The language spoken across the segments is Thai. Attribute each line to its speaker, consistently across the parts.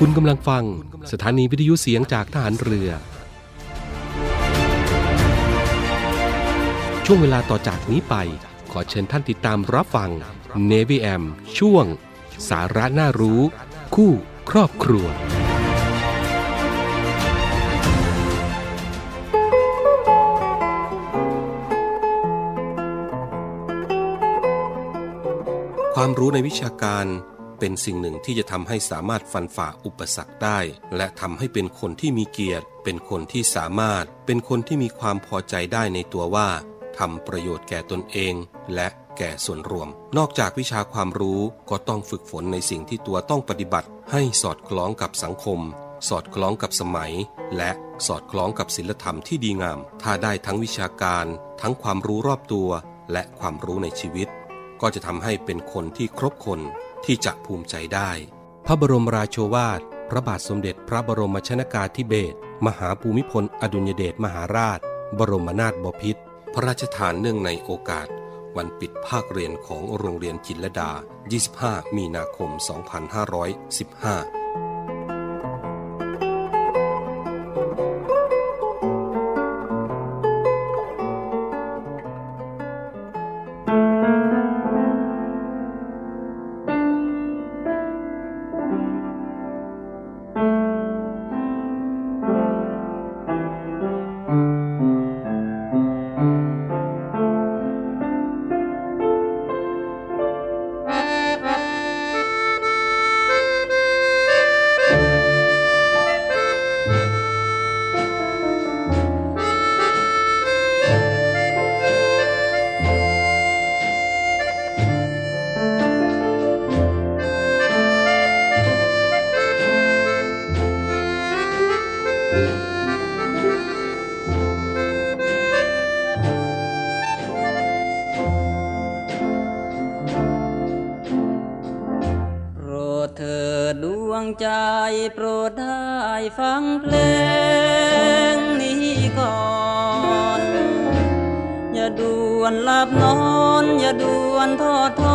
Speaker 1: คุณกำลังฟังสถานีวิทยุเสียงจากทหารเรือ ช่วงเวลาต่อจากนี้ไป ขอเชิญท่านติดตามรับฟัง Navy AM ช่วง สาระน่ารู้ คู่ครอบครัว ความรู้ในวิชาการ เป็นสิ่งหนึ่งที่จะทำให้สามารถฟันฝ่าอุปสรรคได้ และทำให้เป็นคนที่มีเกียรติ เป็นคนที่สามารถ เป็นคนที่มีความพอใจได้ในตัวว่าทำประโยชน์แก่ตนเอง และแก่ส่วนรวม นอกจากวิชาความรู้ก็ต้องฝึกฝนในสิ่งที่ตัวต้องปฏิบัติ ให้สอดคล้องกับสังคม สอดคล้องกับสมัย และสอดคล้องกับศีลธรรมที่ดีงาม ถ้าได้ทั้งวิชาการ ทั้งความรู้รอบตัว และความรู้ในชีวิต ก็จะทำให้เป็นคนที่ครบคน ที่จะภูมิใจได้ พระบรมราโชวาท พระบาทสมเด็จพระบรมชนากาธิเบศรมหาภูมิพลอดุญเดชมหาราช บรมนาถบพิตรพระราชทานเนื่องในโอกาส วันปิดภาคเรียนของโรงเรียนจินลดา 25 มีนาคม 2515
Speaker 2: เถิดดวงใจโปรดได้ฟังเพลงนี้ก่อน อย่าด่วนหลับนอน อย่าด่วนทอดท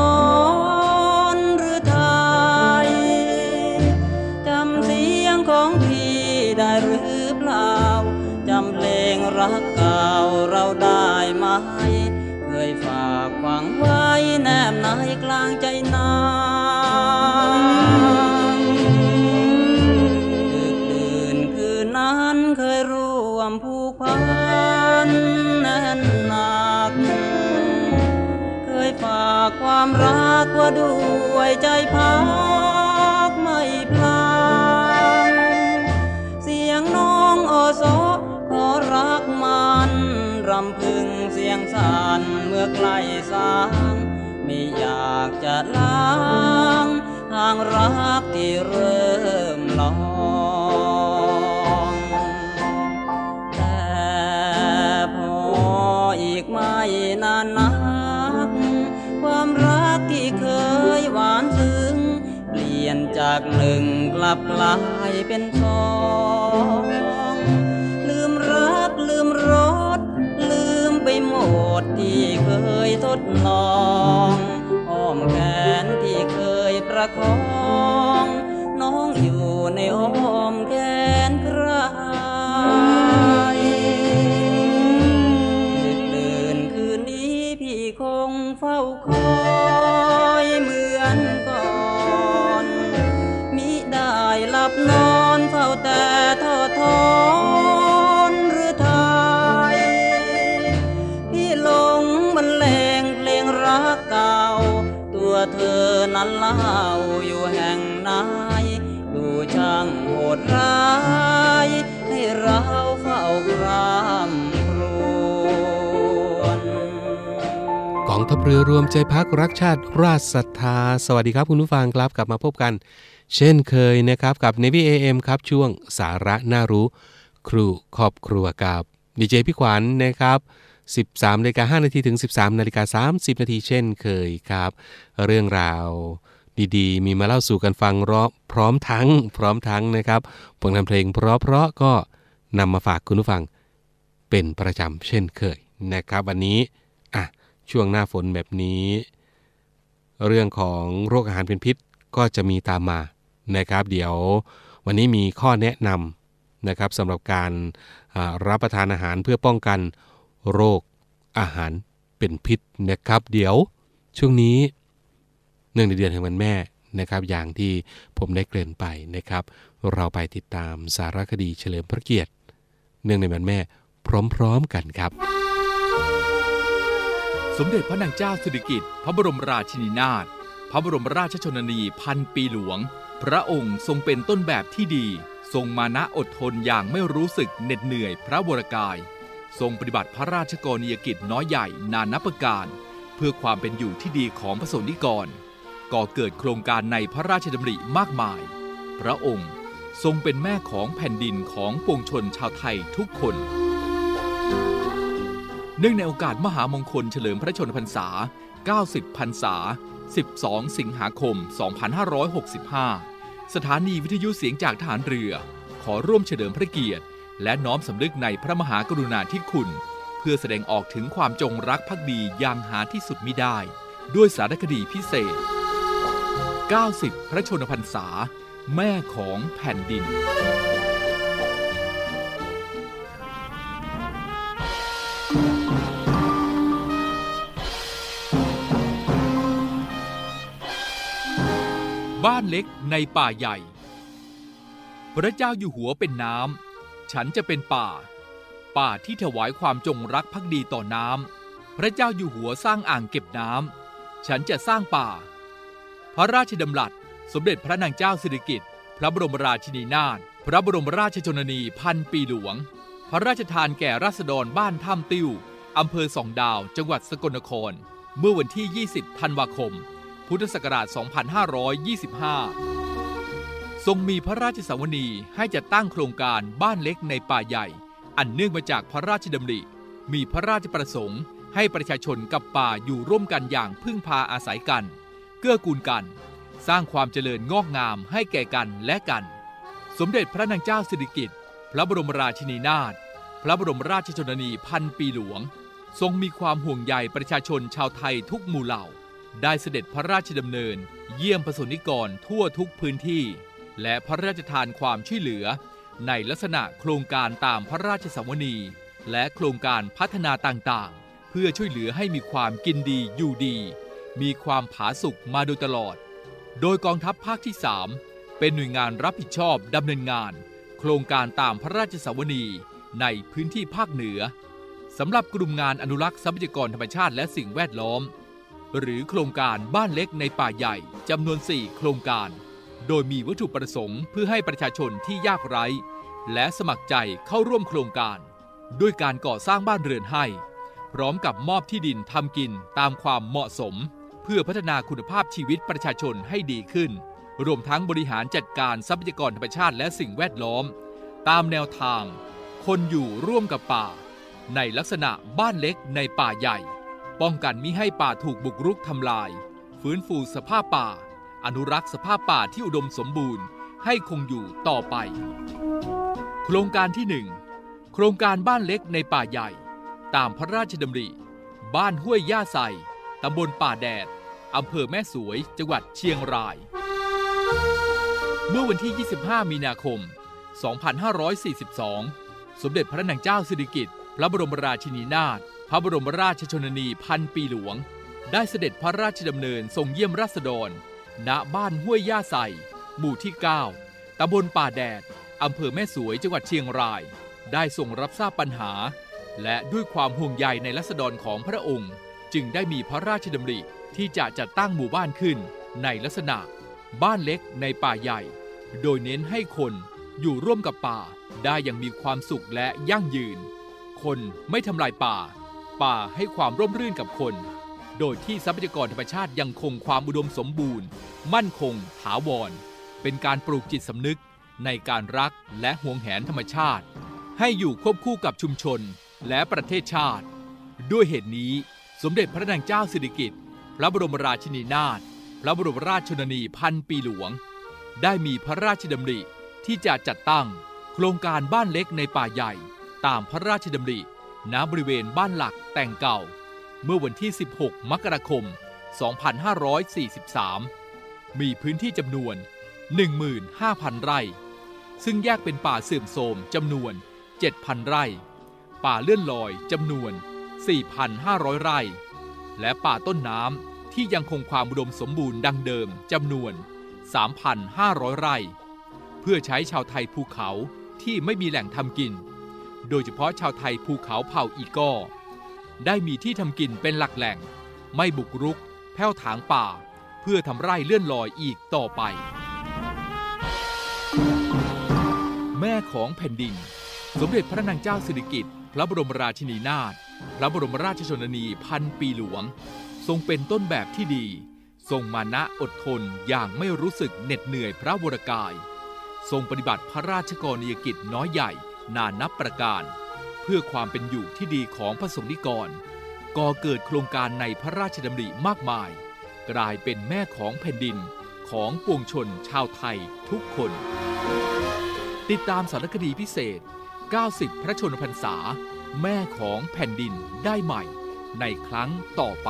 Speaker 2: กพันแน่นหนัก เคยฝากความรักว่าด้วยใจพักไม่พลางเสียงน้องโอโซขอรักมันรำพึงเสียงสันเมื่อใกล้สางไม่อยากจะล้างทางรักที่เริ่มลอง จากหนึ่งกลับกลายเป็นสองลืมรักลืมรสลืมไปหมดที่เคยทดลองอ้อมแขนที่เคยประคอง น้องอยู่ในอ้อมแขน เรือรว
Speaker 1: มใจพักรักชาติราชศรัทธา สวัสดีครับคุณผู้ฟังครับกลับมาพบกัน เช่นเคยนะครับกับ Navy AM ครับช่วงสาระน่ารู้ ครูครอบครัวกับดีเจพี่ขวัญนะครับ 13นาฬิกา5นาทีถึง 13นาฬิกา30นาทีเช่นเคยครับ เรื่องราวดีๆ มีมาเล่าสู่กันฟังรอพร้อมทั้งพร้อมทั้งนะครับผลงานเพลงเพราะๆก็นำมาฝากคุณผู้ฟังเป็นประจำเช่นเคยนะครับ วันนี้ ช่วงหน้าฝนแบบนี้ เรื่องของโรคอาหารเป็นพิษก็จะมีตามมานะครับ เดี๋ยววันนี้มีข้อแนะนำนะครับสำหรับการรับประทานอาหารเพื่อป้องกันโรคอาหารเป็นพิษนะครับ เดี๋ยวช่วงนี้เนื่องในเดือนแห่งวันแม่นะครับ อย่างที่ผมได้เกริ่นไปนะครับ เราไปติดตามสารคดีเฉลิมพระเกียรติ เนื่องในวันแม่พร้อมๆกันครับ
Speaker 3: มเด็จพระนางเจ้าสิริกิติ์พระบรมราชินีนาถ พระบรมราชชนนีพันปีหลวง พระองค์ทรงเป็นต้นแบบที่ดี ทรงมานะอดทนอย่างไม่รู้สึกเหน็ดเหนื่อยพระวรกาย ทรงปฏิบัติพระราชกรณียกิจน้อยใหญ่นานับประการ เพื่อความเป็นอยู่ที่ดีของพระสนิกร ก่อเกิดโครงการในพระราชดำริมากมาย พระองค์ทรงเป็นแม่ของแผ่นดินของปวงชนชาวไทยทุกคน เนื่องในโอกาสมหามงคลเฉลิมพระชนพรรษา 90 พรรษา 12 สิงหาคม 2565 สถานีวิทยุเสียงจากทหารเรือ ขอร่วมเฉลิมพระเกียรติ และน้อมสำนึกในพระมหากรุณาธิคุณ เพื่อแสดงออกถึงความจงรักภักดีอย่างหาที่สุดมิได้ ด้วยสารคดีพิเศษ 90 พระชนพรรษา แม่ของแผ่นดิน บ้านเล็กในป่าใหญ่ พระเจ้าอยู่หัวเป็นน้ำ ฉันจะเป็นป่า ป่าที่ถวายความจงรักภักดีต่อน้ำ พระเจ้าอยู่หัวสร้างอ่างเก็บน้ำ ฉันจะสร้างป่า พระราชดำรัส สมเด็จพระนางเจ้าสิริกิติ์ พระบรมราชินีนาถ พระบรมราชชนนีพันปีหลวง พระราชทานแก่ราษฎรบ้านถ้ำติ้ว อำเภอสองดาว จังหวัดสกลนคร เมื่อวันที่ 20 ธันวาคม พุทธศักราช 2525 ทรงมีพระราชสวนีให้จัดตั้งโครงการบ้านเล็กในป่าใหญ่ อันเนื่องมาจากพระราชดำริ มีพระราชประสงค์ ให้ประชาชนกับป่าอยู่ร่วมกันอย่างพึ่งพาอาศัยกัน เกื้อกูลกัน สร้างความเจริญงอกงามให้แก่กันและกัน สมเด็จพระนางเจ้าสิริกิติ์พระบรมราชินีนาถพระบรมราชชนนีพันปีหลวง ทรงมีความห่วงใยประชาชนชาวไทยทุกหมู่เหล่า ได้เสด็จพระราชดำเนิน เยี่ยมประสนิกรทั่วทุกพื้นที่ และพระราชทานความช่วยเหลือ ในลักษณะโครงการตามพระราชสวนีและโครงการพัฒนาต่างๆ เพื่อช่วยเหลือให้มีความกินดีอยู่ดี มีความผาสุกมาโดยตลอด โดยกองทัพภาคที่ 3 เป็นหน่วยงานรับผิดชอบดำเนินงาน โครงการตามพระราชสวนีในพื้นที่ภาคเหนือสำหรับกลุ่มงานอนุรักษ์ทรัพยากรธรรมชาติและสิ่งแวดล้อม หรือโครงการบ้านเล็กในป่าใหญ่จำนวน 4 โครงการ โดยมีวัตถุประสงค์เพื่อให้ประชาชนที่ยากไร้ และสมัครใจเข้าร่วมโครงการ ด้วยการก่อสร้างบ้านเรือนให้ พร้อมกับมอบที่ดินทำกินตามความเหมาะสม เพื่อพัฒนาคุณภาพชีวิตประชาชนให้ดีขึ้น รวมทั้งบริหารจัดการทรัพยากรธรรมชาติและสิ่งแวดล้อม ตามแนวทาง คนอยู่ร่วมกับป่า ในลักษณะบ้านเล็กในป่าใหญ่ ป้องกันมิให้ป่าถูกบุกรุกทำลาย ฟื้นฟูสภาพป่า อนุรักษ์สภาพป่าที่อุดมสมบูรณ์ ให้คงอยู่ต่อไป โครงการที่ 1 โครงการบ้านเล็กในป่าใหญ่ ตามพระราชดำริ บ้านห้วยย่าใสตำบลป่าแดด อำเภอแม่สวย จังหวัดเชียงราย เมื่อวันที่ 25 มีนาคม 2542 สมเด็จพระนางเจ้าสิริกิติ์พระบรมราชินีนาถ พระบรมราชชนนีพันปีหลวง ได้เสด็จพระราชดำเนินทรงเยี่ยมราษฎร ณ บ้านห้วยย่าใสหมู่ที่ 9ตำบลป่าแดด อำเภอแม่สวยจังหวัดเชียงราย ได้ทรงรับทราบปัญหา และด้วยความห่วงใยในรัษฎรของพระองค์ จึงได้มีพระราชดำริที่จะจัดตั้งหมู่บ้านขึ้น ในลักษณะ บ้านเล็กในป่าใหญ่ โดยเน้นให้คนอยู่ร่วมกับป่าได้อย่างมีความสุขและยั่งยืน คนไม่ทำลายป่า ป่าให้ความร่มรื่นกับคน โดยที่ทรัพยากรธรรมชาติยังคงความอุดมสมบูรณ์ มั่นคง ถาวร เป็นการปลูกจิตสำนึกในการรักและห่วงแหนธรรมชาติ ให้อยู่ควบคู่กับชุมชนและประเทศชาติ ด้วยเหตุนี้สมเด็จพระนางเจ้าสิริกิติ์พระบรมราชินีนาถพระบรมราชชนนีพันปีหลวง ได้มีพระราชดำริที่จะจัดตั้งโครงการบ้านเล็กในป่าใหญ่ ตามพระราชดำริ ณบริเวณบ้านหลักแต่งเก่า เมื่อวันที่ 16 มกราคม 2543 มีพื้นที่จำนวน 15,000 ไร่ ซึ่งแยกเป็นป่าเสื่อมโทรมจำนวน 7,000 ไร่ ป่าเลื่อนลอยจำนวน 4,500 ไร่ และป่าต้นน้ำที่ยังคงความอุดมสมบูรณ์ดังเดิมจำนวน 3,500 ไร่ เพื่อใช้ชาวไทยภูเขาที่ไม่มีแหล่งทำกิน โดยเฉพาะชาวไทยภูเขาเผ่าอีกอได้มีที่ทำกินเป็นหลักแหล่ง ไม่บุกรุก แผ้วถางป่า เพื่อทำไร่เลื่อนลอยอีกต่อไป แม่ของแผ่นดิน สมเด็จพระนางเจ้าสิริกิติ์พระบรมราชินีนาถพระบรมราชชนนีพันปีหลวง ทรงเป็นต้นแบบที่ดี ทรงมานะอดทนอย่างไม่รู้สึกเหน็ดเหนื่อยพระวรกาย ทรงปฏิบัติพระราชกรณียกิจน้อยใหญ่ นานับประการ เพื่อความเป็นอยู่ที่ดีของพระสงฆ์นิกรก่อเกิดโครงการในพระราชดำริมากมาย กลายเป็นแม่ของแผ่นดินของปวงชนชาวไทยทุกคน ติดตามสารคดีพิเศษ 90 พระชนมพรรษา แม่ของแผ่นดินได้ใหม่ในครั้งต่อไป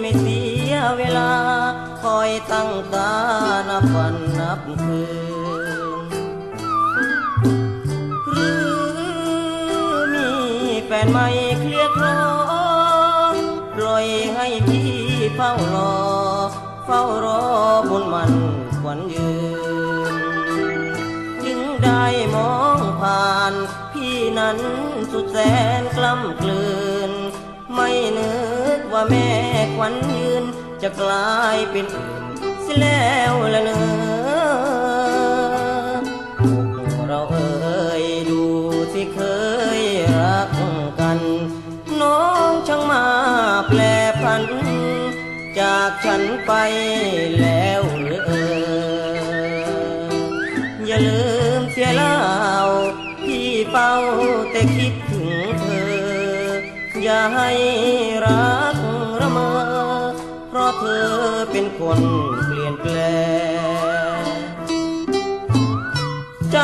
Speaker 4: ไม่เสียเวลา คอยตั้งตานับวันนับคืน หรือมีแฟนใหม่เคลียร์ครอปล่อยให้พี่เฝ้ารอ เฝ้ารอบนมันขวัญยืน จึงได้มองผ่านพี่นั้นสุดแสนกล้ำกลืน ไม่เนึก ว่าแม่ขวัญยืนจะกลายเป็นอื่นเสิแล้วละเนออเราเอ่ยดูที่เคยรักกัน น้องช่างมาแปลพัน จากฉันไปแล้วหรือเอออย่าลืมเสียเล่าพี่เฝ้าแต่คิดถึงเธอ อย่าให้รัก เธอเป็นคนเปลี่ยนแปลงจ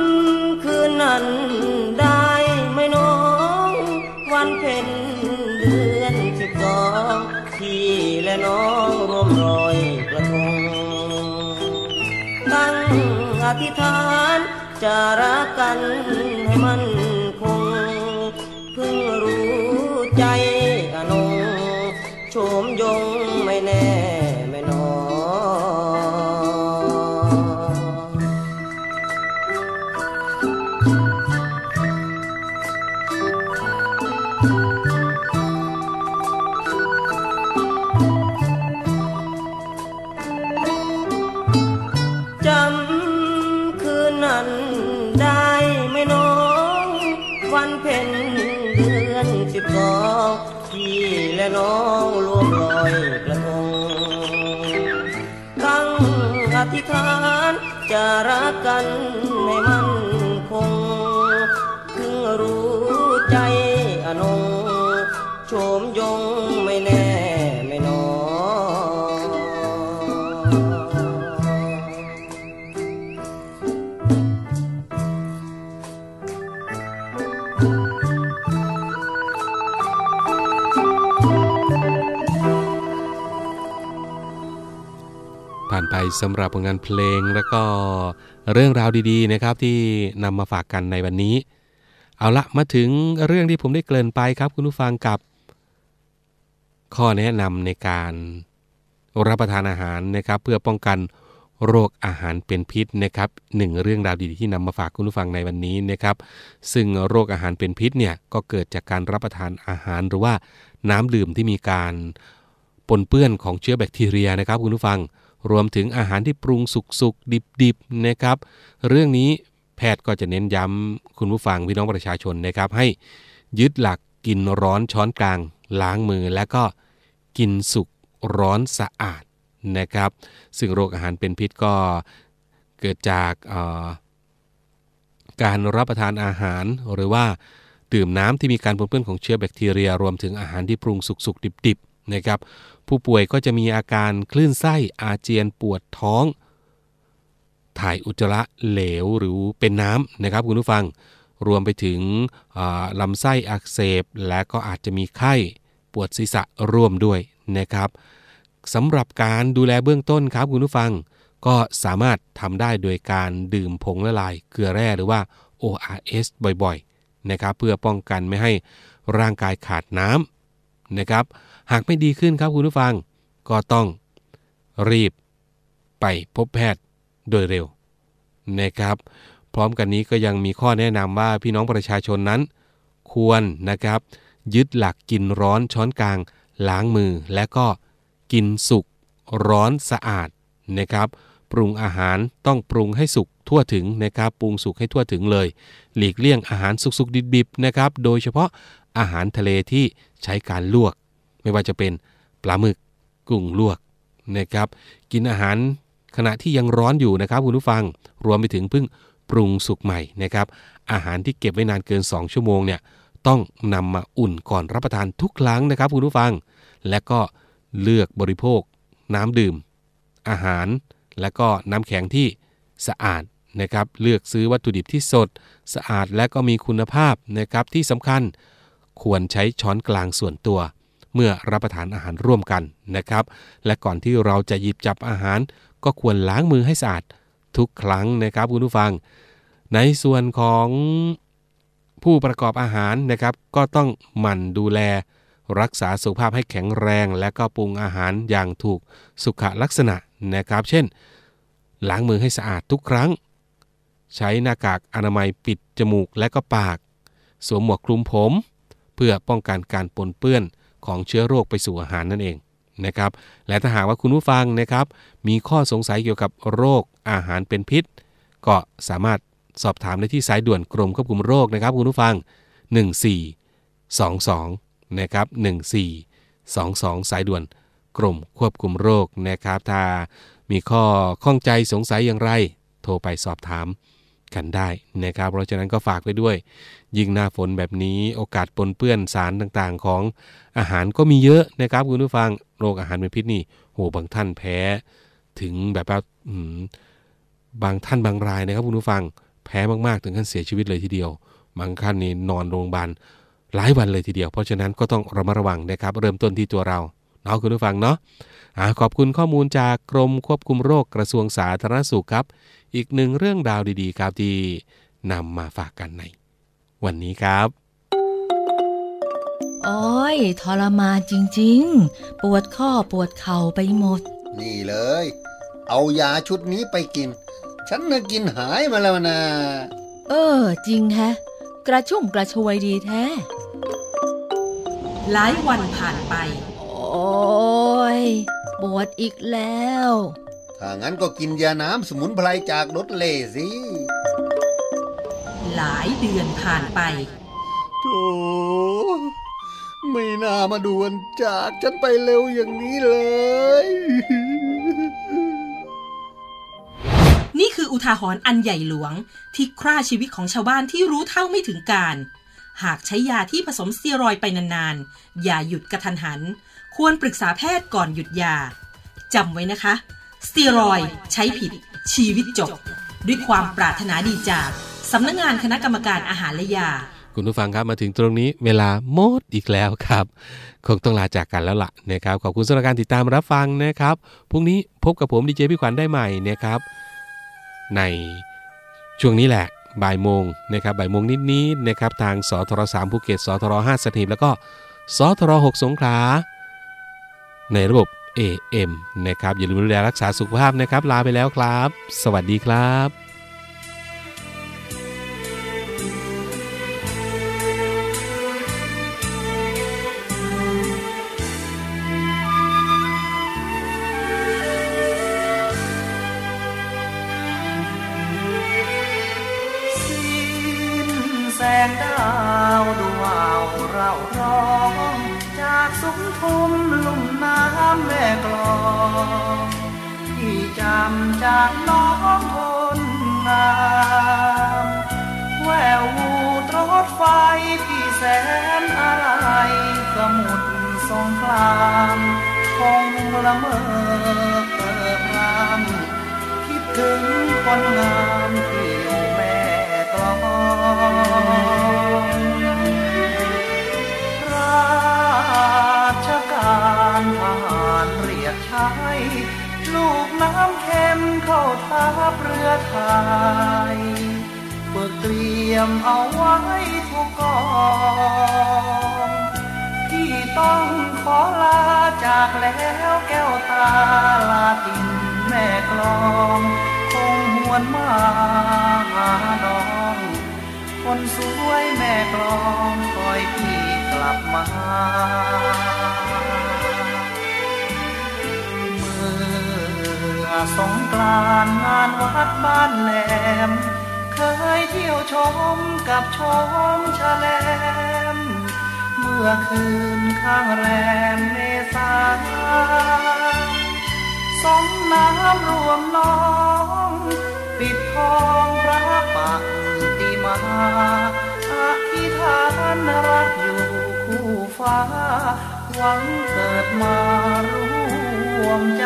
Speaker 4: ำคืนนั้นได้ไหมน้อง วันเพ็ญเดือนสิบสองพี่และน้องร่วมรอยกระทง ตั้งอธิษฐานจะรักกันให้มัน นสิบสองพี่และน้องรวมลอยกระทงตั้งอธิษฐานจะรักกันในมัน
Speaker 1: สำหรับผลงานเพลงแล้วก็เรื่องราวดีๆนะครับที่นำมาฝากกันในวันนี้ เอาละมาถึงเรื่องที่ผมได้เกริ่นไปครับคุณผู้ฟังกับ ข้อแนะนำในการรับประทานอาหารนะครับ เพื่อป้องกันโรคอาหารเป็นพิษนะครับหนึ่งเรื่องราวดีๆที่นำมาฝากคุณผู้ฟังในวันนี้นะครับ ซึ่งโรคอาหารเป็นพิษเนี่ยก็เกิดจากการรับประทานอาหารหรือว่าน้ำดื่มที่มีการปนเปื้อนของเชื้อแบคทีเรียนะครับคุณผู้ฟัง รวมถึงอาหารที่ปรุงสุกๆ ดิบๆนะครับ เรื่องนี้แพทย์ก็จะเน้นย้ำคุณผู้ฟังพี่น้องประชาชนนะครับ ให้ยึดหลักกินร้อนช้อนกลาง ล้างมือ และก็กินสุกร้อนสะอาดนะครับ ซึ่งโรคอาหารเป็นพิษก็เกิดจากการรับประทานอาหารหรือว่าดื่มน้ำที่มีการปนเปื้อนของเชื้อแบคทีเรีย รวมถึงอาหารที่ปรุงสุกๆดิบๆ นะครับ ผู้ป่วยก็จะมีอาการคลื่นไส้อาเจียนปวดท้อง ถ่ายอุจจาระเหลวหรือเป็นน้ำนะครับคุณผู้ฟัง รวมไปถึงลำไส้อักเสบ และก็อาจจะมีไข้ปวดศีรษะร่วมด้วยนะครับสำหรับการดูแลเบื้องต้นครับคุณผู้ฟัง ก็สามารถทำได้โดยการดื่มผงละลายเกลือแร่หรือว่า ORS บ่อยๆนะครับเพื่อป้องกันไม่ให้ร่างกายขาดน้ำนะครับ หากไม่ดีขึ้นครับคุณผู้ฟัง ก็ต้องรีบไปพบแพทย์โดยเร็วนะครับ พร้อมกันนี้ก็ยังมีข้อแนะนำว่าพี่น้องประชาชนนั้น ควรนะครับ ยึดหลักกินร้อนช้อนกลาง ล้างมือ และก็กินสุกร้อนสะอาดนะครับ ปรุงอาหารต้องปรุงให้สุกทั่วถึงนะครับ ปรุงสุกให้ทั่วถึงเลย หลีกเลี่ยงอาหารสุกๆดิบๆนะครับ โดยเฉพาะอาหารทะเลที่ใช้การลวก ไม่ว่าจะเป็นปลาหมึกกุ้งลวกนะครับ กินอาหารขณะที่ยังร้อนอยู่นะครับคุณผู้ฟังรวมไปถึงเพิ่งปรุงสุกใหม่นะครับ อาหารที่เก็บไว้นานเกิน 2 ชั่วโมงเนี่ยต้องนำมาอุ่นก่อนรับประทานทุกครั้งนะครับคุณผู้ฟัง และก็เลือกบริโภค น้ำดื่ม อาหาร และก็น้ำแข็งที่สะอาดนะครับ เลือกซื้อวัตถุดิบที่สด สะอาดและก็มีคุณภาพนะครับที่สำคัญ ควรใช้ช้อนกลางส่วนตัว เมื่อรับประทานอาหารร่วมกันนะครับ และก่อนที่เราจะหยิบจับอาหาร ก็ควรล้างมือให้สะอาดทุกครั้งนะครับคุณผู้ฟัง ในส่วนของผู้ประกอบอาหารนะครับ ก็ต้องหมั่นดูแล รักษาสุขภาพให้แข็งแรง และก็ปรุงอาหารอย่างถูกสุขลักษณะนะครับ เช่น ล้างมือให้สะอาดทุกครั้ง ใช้หน้ากากอนามัยปิดจมูกและก็ปาก สวมหมวกคลุมผม เพื่อป้องกันการปนเปื้อน ของเชื้อโรคไปสู่อาหารนั่นเองนะครับ และถ้าหากว่าคุณผู้ฟังนะครับ มีข้อสงสัยเกี่ยวกับโรคอาหารเป็นพิษ ก็สามารถสอบถามได้ที่สายด่วนกรมควบคุมโรคนะครับคุณผู้ฟัง 1422นะครับ1422 สายด่วนกรมควบคุมโรคนะครับ ถ้ามีข้อข้องใจสงสัยอย่างไร โทรไปสอบถาม กันได้นะครับ เพราะฉะนั้นก็ฝากไว้ด้วย ยิ่งหน้าฝนแบบนี้โอกาสปนเปื้อนสารต่างๆ ของอาหารก็มีเยอะนะครับคุณผู้ฟังโรคอาหารเป็นพิษนี่โหบางท่านแพ้ ถึงแบบว่าบางท่านบางรายนะครับคุณผู้ฟังแพ้มากๆถึงขั้นเสียชีวิตเลยทีเดียว บางท่านนี่นอนโรงพยาบาลหลายวันเลยทีเดียว เพราะฉะนั้นก็ต้องระมัดระวังนะครับ เริ่มต้นที่ตัวเราเนาะคุณผู้ฟังเนาะขอบคุณข้อมูลจากกรมควบคุมโรคกระทรวงสาธารณสุขครับ อีกหนึ่งเรื่องราวดีๆครับที่นำมาฝากกันใน วันนี้ครับ
Speaker 5: โอ้ยทรมานจริงๆ ปวดข้อปวดเข่าไปหมด
Speaker 6: นี่เลย เอายาชุดนี้ไปกิน ฉันน่ะกินหายมาแล้วนะ
Speaker 5: เออ จริงแฮะ กระชุ่มกระชวยดีแท้
Speaker 7: หลายวันผ่านไป
Speaker 5: โอ้ยปวดอีกแล้ว
Speaker 6: ถ้างั้นก็กินยาน้ำสมุนไพรจากรถเล่สิ
Speaker 7: หลายเดือนผ่านไป
Speaker 6: โธ่ไม่น่ามาด่วนจากฉันไปเร็วอย่างนี้เลย
Speaker 7: นี่คืออุทาหรณ์อันใหญ่หลวง ที่คร่าชีวิตของชาวบ้านที่รู้เท่าไม่ถึงการ หากใช้ยาที่ผสมสเตียรอยด์ไปนานๆ อย่าหยุดกระทันหัน ควรปรึกษาแพทย์ก่อนหยุดยาจำไว้นะคะ สเตียรอยใช้ผิด ชีวิตจบ ด้วยความปรารถนาดีจากสำนักงงานคณะกรรมการอาหารและยา
Speaker 1: คุณผู้ฟังครับมาถึงตรงนี้เวลาหมดอีกแล้วครับ คงต้องลาจากกันแล้วล่ะนะครับขอบคุณสำหรับการติดตามรับฟังนะครับพรุ่งนี้พบกับผมดีเจพี่ขวัญได้ใหม่นะครับ ในช่วงนี้แหละบ่ายโมงนะครับบ่ายโมงนิดๆนะครับทางสทร3ภูเก็ตสทร5สถีบแล้วก็สทร6สงขลาในระบบ AM นะครับอย่าลืมดูแลรักษาสุขภาพนะครับ ลาไปแล้วครับ สวัสดีครับำ
Speaker 8: จากน้องคนงามแวววูดรถไฟที่แสนอะไรสมุทรสงครามคงละเมอเกิดรำคิดถึงคนงามที่อยู่แม่กลองราชการทหารเรียกใช้ลูก น้ำเค็มเข้าทับเรือไทยเปิดเตรียมเอาไว้ทุกกองพี่ต้องขอลาจากแล้วแก้วตาลาตินแม่กลอง คงหวนมา งานงานวัดบ้านแหลม เคยเที่ยวชมกับชมชะแลม เมื่อคืนข้างแรมเมษาสมน้ำรวมน้อง ปิดทองพระปักติมาอธิษฐานรักอยู่คู่ฟ้า หวังเกิดมาร่วมใจ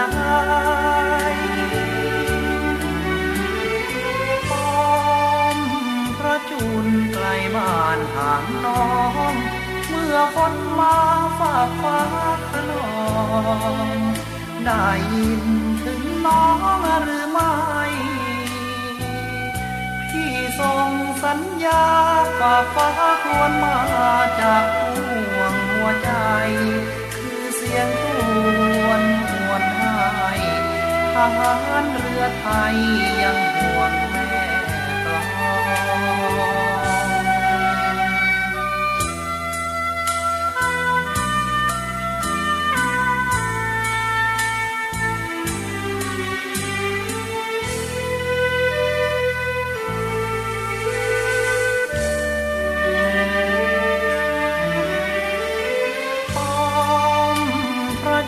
Speaker 8: พระจุลไกลบ้านทางน้อง เมื่อฝนมาฝากฟ้าขนองได้ยินถึงน้องหรือไม่ พี่ส่งสัญญาฝากฟ้าควรมาจากห่วงหัวใจ คือเสียงทวนหวนให้ทหารเรือไทยยัง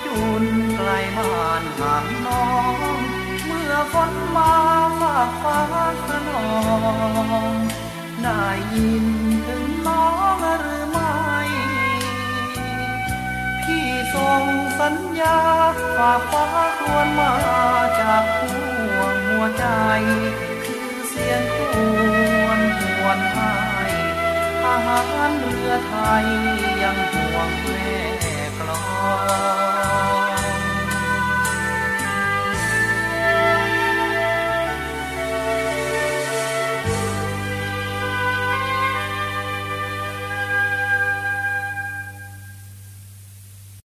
Speaker 8: จุลไกลบ้านห่างน้อง ฟ้าขนองได้ยินถึงน้องหรือไม่ พี่ส่งสัญญาฝากฟ้าควรมาจากห่วงหัวใจ คือเสียงควรหวนให้ทหารเรือไทยยังห่วงแม่กลอง